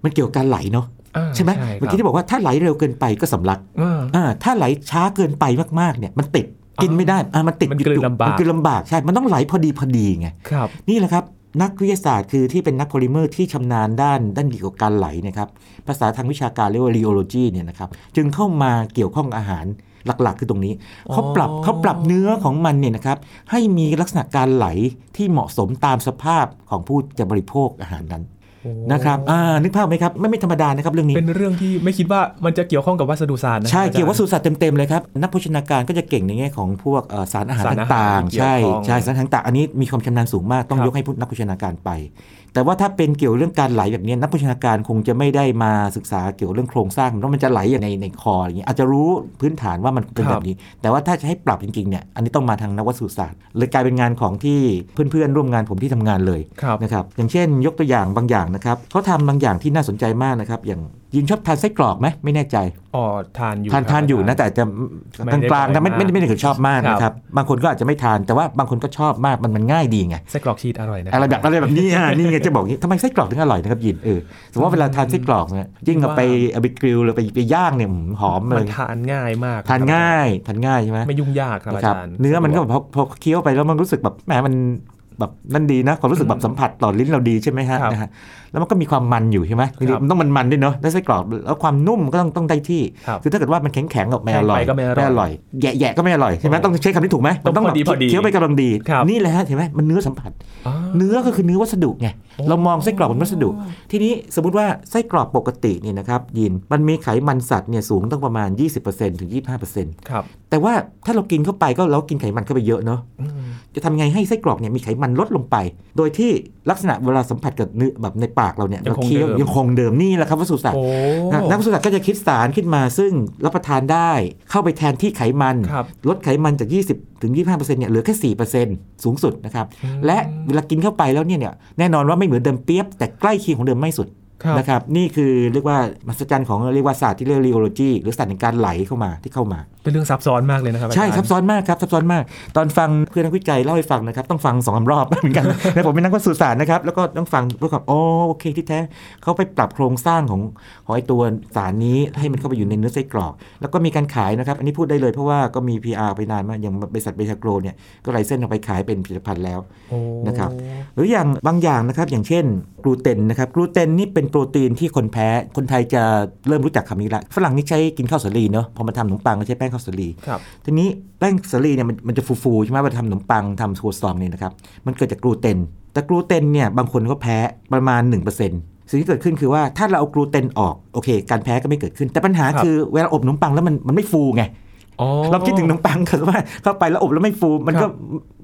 มันเกี่ยวกับการไหลเนาะ
อ่า
ใช่ไหม
ครับ
เมื่อกี้ที่บอกว่าถ้าไหลเร็วเกินไปก็สำลัก
อ่า
อ่าถ้าไหลช้าเกินไปมากๆเนี่ยมันติดกินไม่ได้อ่ามันติด
มัน
อยู่
กลืนลำบาก
มันกลืนลำบากใช่ มันต้องไหลพอดีพอดีไง
ครับ
นี่แหละครับ นักวิทยาศาสตร์คือที่เป็นนักโพลิเมอร์ที่ชำนาญด้านด้านเกี่ยวกับการไหลนะครับภาษาทางวิชาการเรียกว่า rheology เนี่ยนะครับจึงเข้ามาเกี่ยวข้องอาหารหลักๆ คือตรงนี้
อ๋อ
เขาปรับเขาปรับเนื้อของมันเนี่ยนะครับให้มีลักษณะการไหลที่เหมาะสมตามสภาพของผู้จะบริโภคอาหารนั้น
โอ้
นะครับอ่านึกภาพไหมครับไม่ไม่ธรรมดานะครับเรื่องนี้
เป็นเรื่องที่ไม่คิดว่ามันจะเกี่ยวข้องกับวัสดุศาสตร์นะ
ใช่
อาจาร
เกี่ยววัสดุศาสตร์เต็มๆเลยครับนักโภชนาการก็จะเก่งในแง่ของพวกเอ่อสารอาหาร
สารอาหาร
ต่าง
ที่
ๆ
เกี่ยว
ใช่
ข้อง
ใช่สารอาหารต่างๆอันนี้มีความชำนาญสูงมากต้อง
ครับ
ยกให้ผู้นักโภชนาการไป แต่ว่าถ้าเป็นเกี่ยวเรื่องการไหลแบบนี้นักโภชนาการคงจะไม่ได้มาศึกษาเกี่ยวเรื่องโครงสร้างว่ามันจะไหลอย่างในในคออย่างนี้อาจจะรู้พื้นฐานว่ามันเป็นแบบนี้ แต่ว่าถ้าจะให้ปรับจริงๆเนี่ยอันนี้ต้องมาทางนักวัสดุศาสตร์เลยกลายเป็นงานของที่เพื่อนๆ ร่วมงานผมที่ทำงานเลย
ครับ
นะครับอย่างเช่น ยกตัวอย่างบางอย่างนะครับเขาทำบางอย่างที่น่าสนใจมากนะครับอย่าง ยินชอบทานไส้กรอกไหมไม่แน่ใจ
อ๋อทานอยู่
ทาน
ครับ
ทานอยู่นะแต่อาจจะ
ไม่
ก
ได้
ลางๆนะไม่
บ่อยมาก
ไม่ไม่ได้ถึงชอบมาก
ครับ
นะครับบางคนก็อาจจะไม่ทานแต่ว่าบางคนก็ชอบมากมันมันง่ายดีไง
ไส้กรอกชีสอร่อยนะ
อะไรแบบอะไรแบบนี้อะนี่ไงจะบอกอย่างนี้ทำไมไส้กรอกถึงอร่อยนะครับยินเออสมมติว่าเวลาทานไส้กรอกเนี่ยยิ่งเอาไปเอาไปกริลหรือไปไปย่างเนี่ยหืมหอมเล
มั
ย
นทานง่ายมาก
ทานง่ายทานง่ายใช่ไหม
ไม่ยุ่งยากครับอา
นะครับ
จารย์
เนื้อมันก็พอพอเคี้ยวไปแล้วมันรู้สึกแบบแหมมันแบบนั่นดีนะความรู้สึกแบบสัมผัสต่อลิ้นเราดีใช่ไหมฮะ
ครับ
นะฮะ แล้วมันก็มีความมันอยู่ใช่ไหม
ครับ
มันต้องมันมันๆด้วยเนาะแล้วไส้กรอกแล้วความนุ่มก็ต้องต้องได้ที่
ครับ
คือถ้าเกิดว่ามันแข็งแข็งๆก็ไม่อร่อย
แข็งไปก็ไม่อร่อย
ไม่อร่อยแย่ๆก็ไม่อร่อยใช่ไหม
โอ้
ต้องใช้คำนี้ถูกไหม
ต้อง
มัน
พอดี
แบบ
พอดี
เคี้ยวไปกำลังดี
ครับ
นี่แหละฮะเห็นไหมมันเนื้อสัมผัส
อ๋อ
เนื้อก็คือเนื้อวัสดุไง
โอ้
เรามองไส้กรอกเป็นวัสดุ ทีนี้สมมติว่าไส้กรอกปกติเนี่ยนะครับยินมันมีไขมันสัตว์เนี่ยสูงต้องประมาณ 20%ถึง 25%
ครับ
แต่ว่าถ้าเรากินเข้าไปก็เรากินไขมันเข้าไปเยอะเนาะ
อืม
จะทำไงให้ไส้กรอกเนี่ยมีไขมันลดลงไป โดยที่ลักษณะเวลาสัมผัสกับเนื้อแบบในปากเราเนี่ย
ยัง
เรา
คง
เคี้ยว
เดิม
ยังคงเดิมนี่แหละครับวัสดุศาสตร์
โอ้
นะนักวิทยาศาสตร์ก็จะคิดสารขึ้นมา ซึ่งรับประทานได้เข้าไปแทนที่ไขมัน
ครับ
ลดไขมันจาก 20ถึง25%เนี่ยเหลือแค่4%สูงสุดนะครับ
อืม
และเวลากินเข้าไปแล้วเนี่ยเนี่ยแน่นอนว่าไม่เหมือนเดิมเปียบแต่ใกล้เคียงของเดิมไม่สุด
ครับ
นะครับนี่คือเรียกว่ามหัศจรรย์ของเรียกว่าศาสตร์ที่เรียก rheology หรือศาสตร์ในการไหลเข้ามาที่เข้ามา
เป็นเรื่องซับซ้อนมากเลยนะครับ
ใช่
อาจารย์
ซับซ้อนมากครับซับซ้อนมาก ตอนฟังเพื่อนนักวิจัยเล่าให้ฟังนะครับต้องฟังสองสามรอบเหมือนกันนะผมเป็นนักวัสดุศาสตร์นะครับแล้วก็ต้องฟังเพื่อความโอ้โอเคที่แท้เขาไปปรับโครงสร้างของของไอตัวสารนี้ให้มันเข้าไปอยู่ในเนื้อไส้กรอก แล้วก็มีการขายนะครับ อันนี้พูดได้เลยเพราะว่าก็มี PR ไปนานมากอย่างบริษัทเบชาโกรเนี่ยก็ไลเส้นเอาไปขายเป็นผลิตภัณฑ์แล้ว
โอ้
นะครับหรืออย่างบางอย่างนะครับอย่างเช่นกลูเตนนะครับกลูเตนนี่เป็นโปรตีนที่คนแพ้ คนไทยจะเริ่มรู้จักคำนี้ละ ฝรั่งนี่ใช้กินข้าวสาลีเนาะ พอมาทำขนมปังก็ใช้แป้งข้าวสาลี
ครับ
ทีนี้แป้งสาลีเนี่ยมันมันจะฟูๆใช่ไหมเวลาทำขนมปังทำทัวซองเนี่ยนะครับ มันเกิดจากกลูเตน แต่กลูเตนเนี่ยบางคนก็แพ้ประมาณ 1%สิ่งที่เกิดขึ้นคือว่าถ้าเราเอากลูเตนออกโอเค การแพ้ก็ไม่เกิดขึ้น แต่ปัญหา
ครับ
คือเวลาอบขนมปังแล้วมันมันไม่ฟูไง
อ๋อ
เราคิดถึงขนมปังคือว่าเข้าไปแล้วอบแล้วไม่ฟูมันก็
ครับ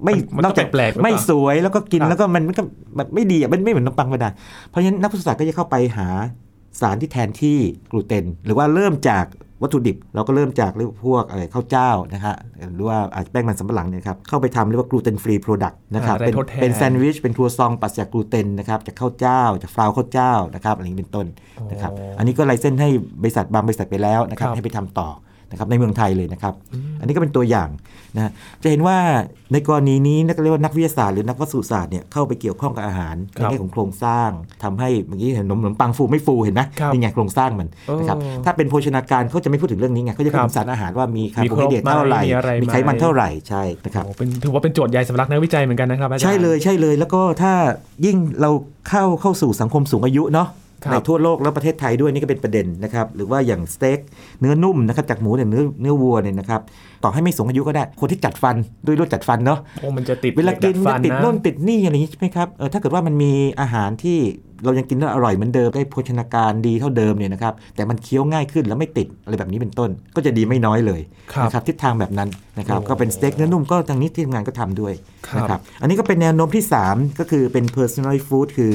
ไม่
มัน
น
ก็
ออกจะ
แปลกๆหรือเปล่า
ไม่สวยแล้วก็กิน
ครับ
แล้วก็มันมันก็แบบไม่ดีอะมันไม่เหมือนขนมปังธรรมดาเพราะฉะนั้นนักวิทยาศาสตร์ก็จะเข้าไปหาสารที่แทนที่กลูเตน หรือว่าเริ่มจากวัตถุดิบ เราก็เริ่มจากเรียกว่าพวกอะไรข้าวเจ้านะฮะหรือว่าอาจจะแป้งมันสำปะหลังเนี่ยครับเข้าไปทำเรียกว่า gluten free product นะครับ
อ่าอะไร
เป็น
ทดแทน
เป็นแซนด์วิชเป็นครัวซองต์ปราศจากกลูเตนนะครับจากข้าวเจ้า จาก flour ข้าวเจ้านะครับอะไรอย่างนี้เป็นต้นนะครับ
อ๋ออั
อันนี้ก็ไลเส้นให้บริษัทบางบริษัทไปแล้วนะครับ
ครับ
ให้ไปทำต่อ นะครับในเมืองไทยเลยนะครับ อันนี้ก็เป็นตัวอย่างนะฮะจะเห็นว่าในกรณีนี้นักเรียกว่านักวิทยาศาสตร์หรือนักวัสดุศาสตร์เนี่ยเข้าไปเกี่ยวข้องกับอาหาร
ค
ใน
รับ
แง่ของโครงสร้างทำให้เมื่อกี้เห็นขนมขนมปังฟูไม่ฟูเห็นไหม
ครับ
นี่ไงโครงสร้างมัน
โอ้
นะครับถ้าเป็นโภชนาการเขาจะไม่พูดถึงเรื่องนี้ไงเขาจะพูด
ครับ
ถึงสารอาหารว่ามีคาร์
มี
โบ
คร
ไฮ
บ
เดรตเท่าไหร่
ไหมมีอะไรไหม
มีไขมันเท่าไหร่ใช่นะครับ
โอ้เป็นถือว่าเป็นโจทย์ใหญ่สำหรับนักวิจัยเหมือนกันนะครับอาจารย์
ใช่เลยใช่เลยแล้วก็ถ้ายิ่งเราเข้าเข้าสู่สังคมสูงอายุเนาะ
ครับ
ในทั่วโลกแล้วประเทศไทยด้วยนี่ก็เป็นประเด็นนะครับหรือว่าอย่างสเต็กเนื้อนุ่มนะครับจากหมูเนี่ยเนื้อเนื้อวัวเนี่ยนะครับต่อให้ไม่สูงอายุก็ได้ คนที่จัดฟันด้วยรถจัดฟันเนาะ
โอ้มันจะติด
เวลากิน
ฟั
มันติด
นะ
โน่นติดนี่อะไรอย่างนี้ใช่ไหมครับเออถ้าเกิดว่ามันมีอาหารที่ เรายังกินแล้วอร่อยเหมือนเดิมได้โภชนาการดีเท่าเดิมเนี่ยนะครับแต่มันเคี้ยวง่ายขึ้นแล้วไม่ติดอะไรแบบนี้เป็นต้น ก็จะดีไม่น้อยเลย
ครับ
นะครับทิศทางแบบนั้นนะครับ
โอ้
ก็เป็นสเต็กเนื้อนุ่มก็ทางนี้ที่ทำงานก็ทำด้วย
ครับ
นะครับอันนี้ก็เป็นแนวโน้มที่ 3 ก็คือเป็น personal food คือ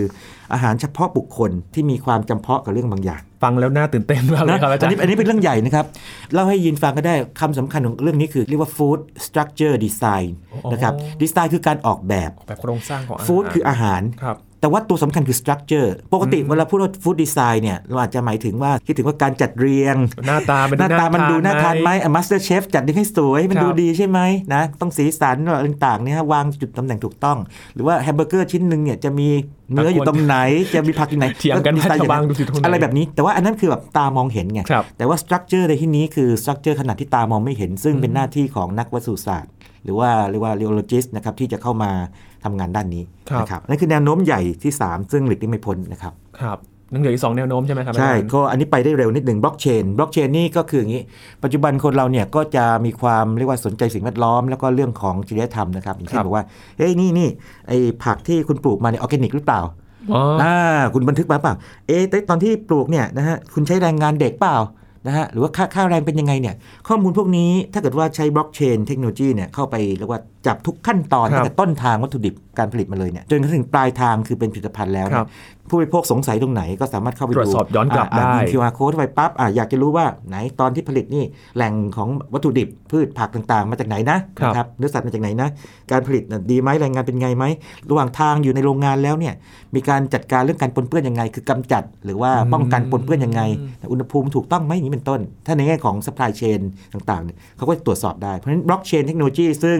อาหารเฉพาะบุคคลที่มีความจำเพาะกับเรื่องบางอย่าง
ฟังแล้วน่าตื่นเต้นมากเลย
นะครับ
อาจาร
อัน
ย์
นี้อันนี้เป็นเรื่องใหญ่นะครับเล่าให้ยินฟังก็ได้คำสำคัญของเรื่องนี้คือเรียกว่า food structure design นะครับ design คือการออกแบบ
แบบโครงสร้างของอาหาร
food คืออาหาร
ครับ
แต่ว่าตัวสำคัญคือ structure ปกติเวลาพูดว่า food design เนี่ยเราอาจจะหมายถึงว่าคิดถึงว่าการจัดเรียง
หน้าตาเป็น
หน้าตามันดูน่าทานไหม
ม
อะ master chef จัดให้สวยให้มัน
ครับ
ดูดีใช่ไหมนะต้องสีสันอะไรต่างๆเนี่ยฮะวางจุดตำแหน่งถูกต้อง หรือว่าแฮมเบอร์เกอร์ชิ้นหนึ่งเนี่ยจะมีเนื้ออยู่ตรงไหนจะมีผักอยู่ไหน
เถียงกันว่า
ดีไซ
จะวางดูสิตรงไหน
อะไรแบบนี้ แต่ว่าอันนั้นคือแบบตามองเห็นไง
ครับ
แต่ว่า structure ในที่นี้คือ structure ขนาดที่ตามองไม่เห็น ซึ่งเป็นหน้าที่ของนักวัสดุศาสตร์ หรือว่าเรียกว่า rheologist นะครับที่จะเข้ามา ทำงานด้านนี้
ครับ
นะครับนั่นคือแนวโน้มใหญ่ที่ 3 ซึ่งหลีกเลี่ยงไม่พ้นนะครับ
ครับยังเหลืออีกสองแนวโน้มใช่ไหมครับ
ใช่
อาจารย์
ก็อันนี้ไปได้เร็วนิดหนึ่งบล็อกเชนบล็อกเชนนี่ก็คืออย่างนี้ ปัจจุบันคนเราเนี่ยก็จะมีความเรียกว่าสนใจสิ่งแวดล้อม แล้วก็เรื่องของจริยธรรมนะครับอย่างเช่น
ครับ
บอกว่าเฮ้ยนี่นี่ไอ้ผักที่คุณปลูกมาเนี่ยออร์แกนิกหรือเปล่า
อ๋อ
อ่าคุณบันทึกมาเปล่าเอ๊ะแต่ตอนที่ปลูกเนี่ยนะฮะคุณใช้แรงงานเด็กเปล่านะฮะหรือว่าค่าค่าแรงเป็นยังไงเนี่ยข้อมูลพวกนี้ถ้าเกิดว่าใช้บล็อกเชนเทคโนโลยีเนี่ยเข้าไปเรียกว่า จับทุกขั้นตอน
ครับ
ตั้งแต่ต้นทางวัตถุดิบการผลิตมาเลยเนี่ยจนกระทั่งปลายทางคือเป็นผลิตภัณฑ์แล้วเนี่
รับ
ผู้บริโภคสงสัยตรงไหนก็สามารถเข้าไป
ตรวจสอบย้อนกลับได้
ยิง QR code เข้าไปปั๊บอะอยากจะรู้ว่าไหนตอนที่ผลิตนี่แหล่งของวัตถุดิบพืชผักต่างๆ มาจากไหนนะครับนะครับเนื้อสัตว์มาจากไหนนะ การผลิตน่ะดีไหมแรงงานเป็นไงไหมระหว่างทางอยู่ในโรงงานแล้วเนี่ยมีการจัดการเรื่องการปนเปื้อนยังไง คือกำจัด หรือว่าป้องกันปนเปื้อนยังไง อุณหภูมิถูกต้องไหมอย่างนี้เป็นต้น ถ้าในแง่ของ supply chain ต่างๆเนี่ยเขาก็จะตรวจสอบได้เพราะฉะนั้น blockchain เทคโนโลยีซึ่ง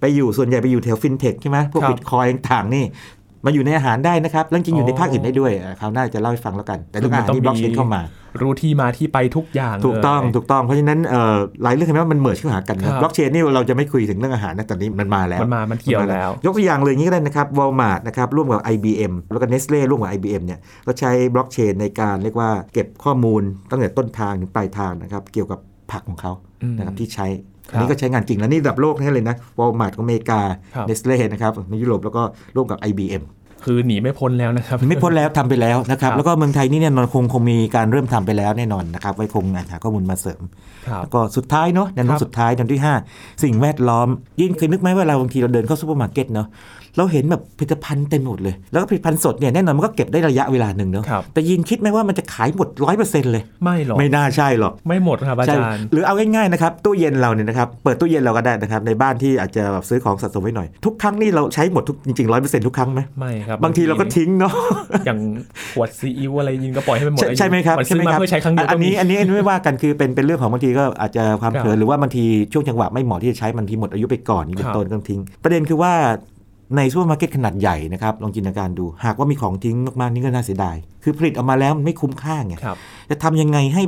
ไปอยู่ส่วนใหญ่ไปอยู่แถว fintech ใช่ไหมพวก
ครับ
bitcoin ต่างๆนี่มาอยู่ในอาหารได้นะครับแล้วจริงๆอยู่ในภาคอื่นได้ด้วยอะคราวหน้าจะเล่าให้ฟังแล้วกัน แต่เรื่องอาหารที่ blockchain เข้ามา
รู้ที่มาที่ไปทุกอย่าง
ถูกต้อง
เลย
ถูกต้องเพราะฉะนั้นเอ่อหลายเรื่องเห็นไหมว่ามันเหมือนเข้าหากัน
ครั
นะ
บ
บล็อกเชนนี่เราจะไม่คุยถึงเรื่องอาหารนะตอนนี้มันมาแล้ว
มันมา มันเกี่ยวแล้ว
ยกตัวอย่างเลยอย่างนี้ก็ได้นะครับ Walmart นะครับร่วมกับ IBM แล้วก็ Nestle ร่วมกับ IBM เนี่ยก็ใช้บล็อกเชนในการเรียกว่าเก็บข้อมูลตั้งแต่ต้นทางถึงปลายทางนะครับเกี่ยวกับผักของเขา
อืม
นะครับที่ใช้
ครับ
อันนี้ก็ใช้งานจริงแล้วนี่ระดับโลกทั้งนั้นเลยนะ Walmart ของอเมริกา
ครับ
Nestle นะครับในยุโรปแล้วก็ร่วมกับ IBM
คือหนีไม่พ้นแล้วนะครับ
ไม่พ้นแล้วทำไปแล้วนะครับ
ครับ
แล้วก็เมืองไทยนี่เนี่ยนอนคงคงมีการเริ่มทำไปแล้วแน่นอนนะครับ ไว้คงหาข้อมูลมาเสริม
ครับ
แล้วก็สุดท้ายเนาะแนวโน้มค
รับ
สุดท้ายแนวโน้มที่ 5 สิ่งแวดล้อม ยิ่งเคยนึกไหมว่าเราบางทีเราเดินเข้าซูเปอร์มาร์เก็ตเนาะ เราเห็นแบบผลิตภัณฑ์เต็มหมดเลย แล้วก็ผลิตภัณฑ์สดเนี่ยแน่นอนมันก็เก็บได้ระยะเวลาหนึ่งเนาะ
ครับ
แต่ยินคิดไหมว่ามันจะขายหมดร้อยเปอร์เซ็นต์เลย
ไม่หรอก
ไม่น่าใช่หรอก
ไม่หมดครับ
ใช่อา
จารย์
หรือเอาง่ายๆนะครับตู้เย็นเราเนี่ยนะครับเปิดตู้เย็นเราก็ได้นะครับในบ้านที่อาจจะแบบซื้อของสะสมไว้หน่อยทุกครั้งนี่เราใช้หมดทุกจริงๆร้อยเปอร์เซ็นต์ทุกครั้งไหม
ไม่ครับ
บางทีเราก็ทิ้งเนาะ
อย่างขวดซีอิ๊วอะไรยินก็ปล่อยให้มันหมด
ใช่
อายุ
ใช่ไหมครับ
มันซื้อมา
ใช่ไห
อ
ม
มา
ครับ
เพื่อใช้ครั้งเดียว
อันนี้
ก็มี
อันนี้อันนี้ไม่ว่ากันคือเป็นเป็นเรื่องของบางทีก็อาจจะความ
ครับ
เผลอหรือว่าบางทีช่วงจังหวะไม่เหมาะที่จะใช้บางทีหมดอายุไปก่อนนี่เป็
นต้นครับ
ก็ต้องทิ้ง ประเด็นคือว่า ในซูเปอร์มาร์เก็ตขนาดใหญ่นะครับลองจินตนาการดู หากว่ามีของทิ้งมากๆนี่ก็น่าเสียดาย คือผลิตออกมาแล้วมันไม่คุ้มค่าไง
ครับ
จะทำยังไงให้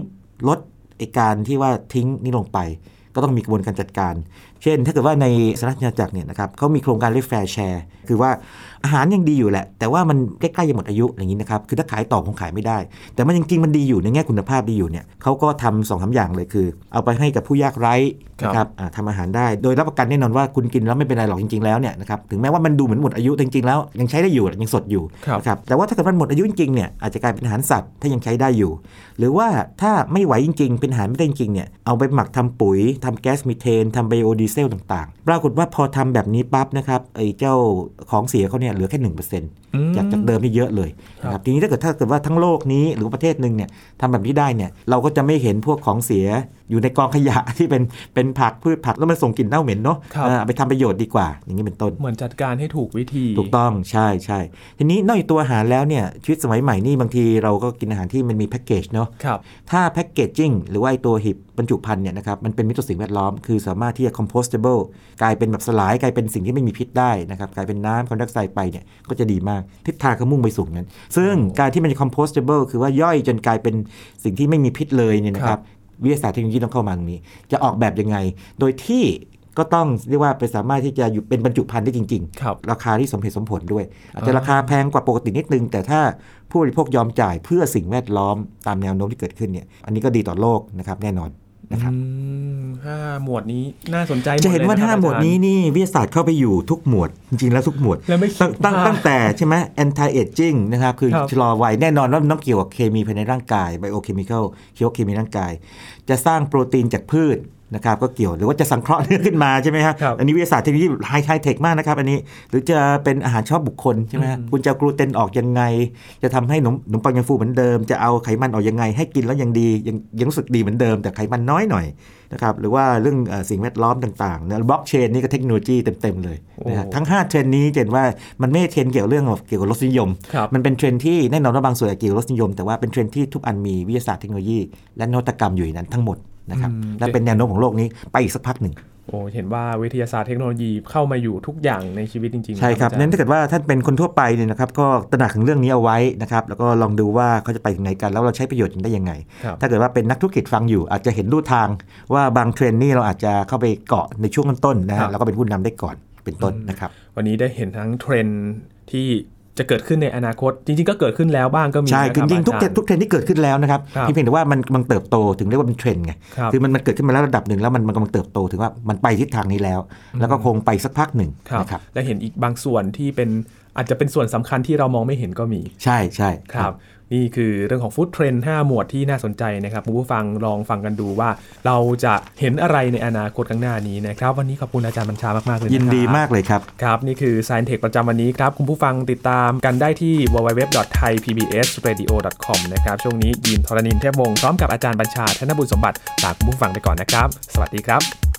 ลดไอการที่ว่าทิ้งนี่ลงไป ก็ต้องมีกระบวนการจัดการ เช่น ถ้าเกิดว่าในสหรัฐอาณาจักรเนี่ยนะครับเขามีโครงการเรียกแฟร์แชร์คือว่า อาหารยังดีอยู่แหละ แต่ว่ามันใกล้ๆจะหมดอายุอย่างนี้นะครับคือถ้าขายต่อคงขายไม่ได้ แต่มันจริงๆมันดีอยู่ในแง่คุณภาพดีอยู่เนี่ยเขาก็ทำสองสามอย่างเลยคือ เอาไปให้กับผู้ยากไร้นะครับอ่าทำอาหารได้ โดยรับประกันแน่นอนว่าคุณกินแล้วไม่เป็นไรหรอกจริงๆแล้วเนี่ยนะครับถึงแม้ว่ามันดูเหมือนหมดอายุแต่จริงๆแล้ว ยังใช้ได้อยู่ยังสดอยู่
ครับ
นะครับแต่ว่าถ้าเกิดมันหมดอายุจริงๆเนี่ยอาจจะกลายเป็นอาหารสัตว์ถ้ายังใช้ได้อยู่ หรือว่าถ้าไม่ไหวจริง ๆ เป็นอาหารไม่ได้จริงๆเนี่ยเอาไปหมักทำปุ๋ยทำแก๊สมีเทนทำไบโอดีเซลต่างๆ ปรากฏว่าพอทำแบบนี้ปั๊บนะครับไอ้เจ้าของเสียเขาเนี่ยเหลือแค่หนึ่งเปอร์เซ็นต์
อืม
จากจากเดิมที่เยอะเลย
ครับ
นะครับทีนี้ถ้าเกิดถ้าเกิดว่าทั้งโลกนี้หรือว่าประเทศหนึ่งเนี่ยทำแบบนี้ได้เนี่ยเราก็จะไม่เห็นพวกของเสียอยู่ในกองขยะที่เป็นเป็นผักพืชผักแล้วมันส่งกลิ่นเน่าเหม็นเนาะ
ครับ
เออเอาไปทำประโยชน์ดีกว่า อย่างนี้เป็นต้น
เหมือนจัดการให้ถูกวิธี
ถูกต้องใช่ใช่ทีนี้นอกจากตัวอาหารแล้วเนี่ยชีวิตสมัยใหม่นี่บางทีเราก็กินอาหารที่มันมีแพ็กเกจเนาะ
ครับ
ถ้าแพ็กเกจจิ้งหรือว่าไอตัวหีบ บรรจุภัณฑ์เนี่ยนะครับมันเป็นมิตรต่อสิ่งแวดล้อม คือสามารถที่จะ compostable กลายเป็นแบบสลายกลายเป็นสิ่งที่ไม่มีพิษได้นะครับกลายเป็นน้ำคาร์บอนไดออกไซด์ไปเนี่ยก็จะดีมากทิศทางก็มุ่งไปสู่นั้น ซึ่งการที่มันจะ compostable คือว่าย่อยจนกลายเป็นสิ่งที่ไม่มีพิษเลยเนี่ยนะค
ครั
รับบวิทยาศาสตร์เทคโนโลยีต้องเข้ามาตรงนี้ จะออกแบบยังไง โดยที่ก็ต้องเรียกว่าไปสามารถที่จะอยู่เป็นบรรจุภัณฑ์ได้จริงๆ
ครับ
ราคาที่สมเหตุสมผลด้วย อาจจะ
อ่า
ราคาแพงกว่าปกตินิดนึง แต่ถ้าผู้บริโภคยอมจ่ายเพื่อสิ่งแวดล้อมตามแนวโน้มที่เกิดขึ้นเนี่ย อันนี้ก็ดีต่อโลกนะครับแน่นอน นะครับ
อืมห้าหมวดนี้น่าสนใจ
จะเห็นว่า
ลยะครับ
ห้าหมวด
อจรย์
นี้นี่วิทยาศาสตร์เข้าไปอยู่ทุกหมวด จริงๆแล้วทุกหมวด
แล้วไม่
ตั้งตั้ง
คิดว่า
ตั้งแต่ใช่ไหม anti aging นะครับคือ
ครับ
ชะลอวัยแน่นอนว่ามันต้องเกี่ยวกับเคมีภายในร่างกาย biochemical ชีวเคมีร่างกาย จะสร้างโปรตีนจากพืช นะครับก็เกี่ยวหรือว่าจะสังเคราะห์เนื้อขึ้นมาใช่ไหมครับ
ครับ
อันนี้วิทยาศาสตร์เทคโนโลยีไฮไฮเทคมากนะครับอันนี้หรือจะเป็นอาหารเฉพาะบุคคลใช่ไหมฮะ
อืม
คุณจะเอากลูเตนออกยังไง จะทำให้ขนมขนมปังยังฟูเหมือนเดิม จะเอาไขมันออกยังไง ให้กินแล้วยังดียังยังรู้สึกดีเหมือนเดิม แต่ไขมันน้อยหน่อยนะครับหรือว่าเรื่องเอ่อสิ่งแวดล้อมต่างๆนะบล็อกเชนนี่ก็เทคโนโลยีเต็มๆเลยนะฮะ
โอ้
ทั้ง 5 เทรนด์นี้จะเห็นว่ามันไม่ใช่เทรนด์เกี่ยวเรื่องเกี่ยวกับรสนิยม
ครับ
มันเป็นเทรนด์ที่แน่นอนว่าบางส่วนเกี่ยวกับรสนิยม แต่ว่าเป็นเทรนด์ที่ทุกอันมีวิทยาศาสตร์เทคโนโลยี และนวัตกรรมอยู่ในนั้นทั้งหมด นะครับ
อืม
และเป็นแนวโน้มของโลกนี้ไปอีกสักพักหนึ่ง
โอ้เห็นว่าวิทยาศาสตร์เทคโนโลยีเข้ามาอยู่ทุกอย่างในชีวิตจริงๆ
ใช่ครับ
อาจา
นั้
ย์
นถ้าเกิดว่าท่านเป็นคนทั่วไปเนี่ยนะครับก็ตระหนักถึงเรื่องนี้เอาไว้นะครับแล้วก็ลองดูว่าเขาจะไปถึงไหนกันแล้วเราใช้ประโยชน์กันได้ยังไง
ครับ
ถ้าเกิดว่าเป็นนักธุรกิจฟังอยู่ อาจจะเห็นรูทางว่าบางเทรนด์นี่เราอาจจะเข้าไปเกาะในช่วงต้นๆนะฮะครั
บ
แล้วก็เป็นผู้นำได้ก่อนเป็นต้นนะครับ
วันนี้ได้เห็นทั้งเทรนด์ที่ จะเกิดขึ้นในอนาคต จริงๆ ก็เกิดขึ้นแล้วบ้างก็มี
ใช่
นะ
จริงๆทุกเทร
จารย์
ทุกเทรนด์ที่เกิดขึ้นแล้วนะครับ
ครับ
ที่เพียงแต่ว่ามันกำลังเติบโตถึงเรียกว่าเป็นเทรนด์ไง
ครับ
คือมันมันเกิดขึ้นมาแล้วระดับหนึ่งแล้วมันมันกำลังเติบโตถึงว่ามันไปทิศทางนี้แล้ว แล้วก็คงไปสักพักหนึ่ง
ครับ
นะครับ
และเห็นอีกบางส่วนที่เป็นอาจจะเป็นส่วนสำคัญที่เรามองไม่เห็นก็มี
ใช่ใช่
ครับนี่คือเรื่องของฟู้ดเทรนด์5หมวดที่น่าสนใจนะครับคุณผู้ฟังลองฟังกันดูว่า เราจะเห็นอะไรในอนาคตข้างหน้านี้นะครับ วันนี้ขอบคุณอาจารย์บัญชามาก ๆ เลยะครับ
ยินดีมากเลยครับ
ครับ นี่คือ Science Tech ประจำวันนี้ครับ คุณผู้ฟังติดตามกันได้ที่ www.thaipbsradio.com นะครับ ช่วงนี้ยินทรณินเทพวงศ์พร้อมกับอาจารย์บัญชาธนบุญสมบัติลาคุณผู้ฟังไปก่อนนะครับ สวัสดีครับ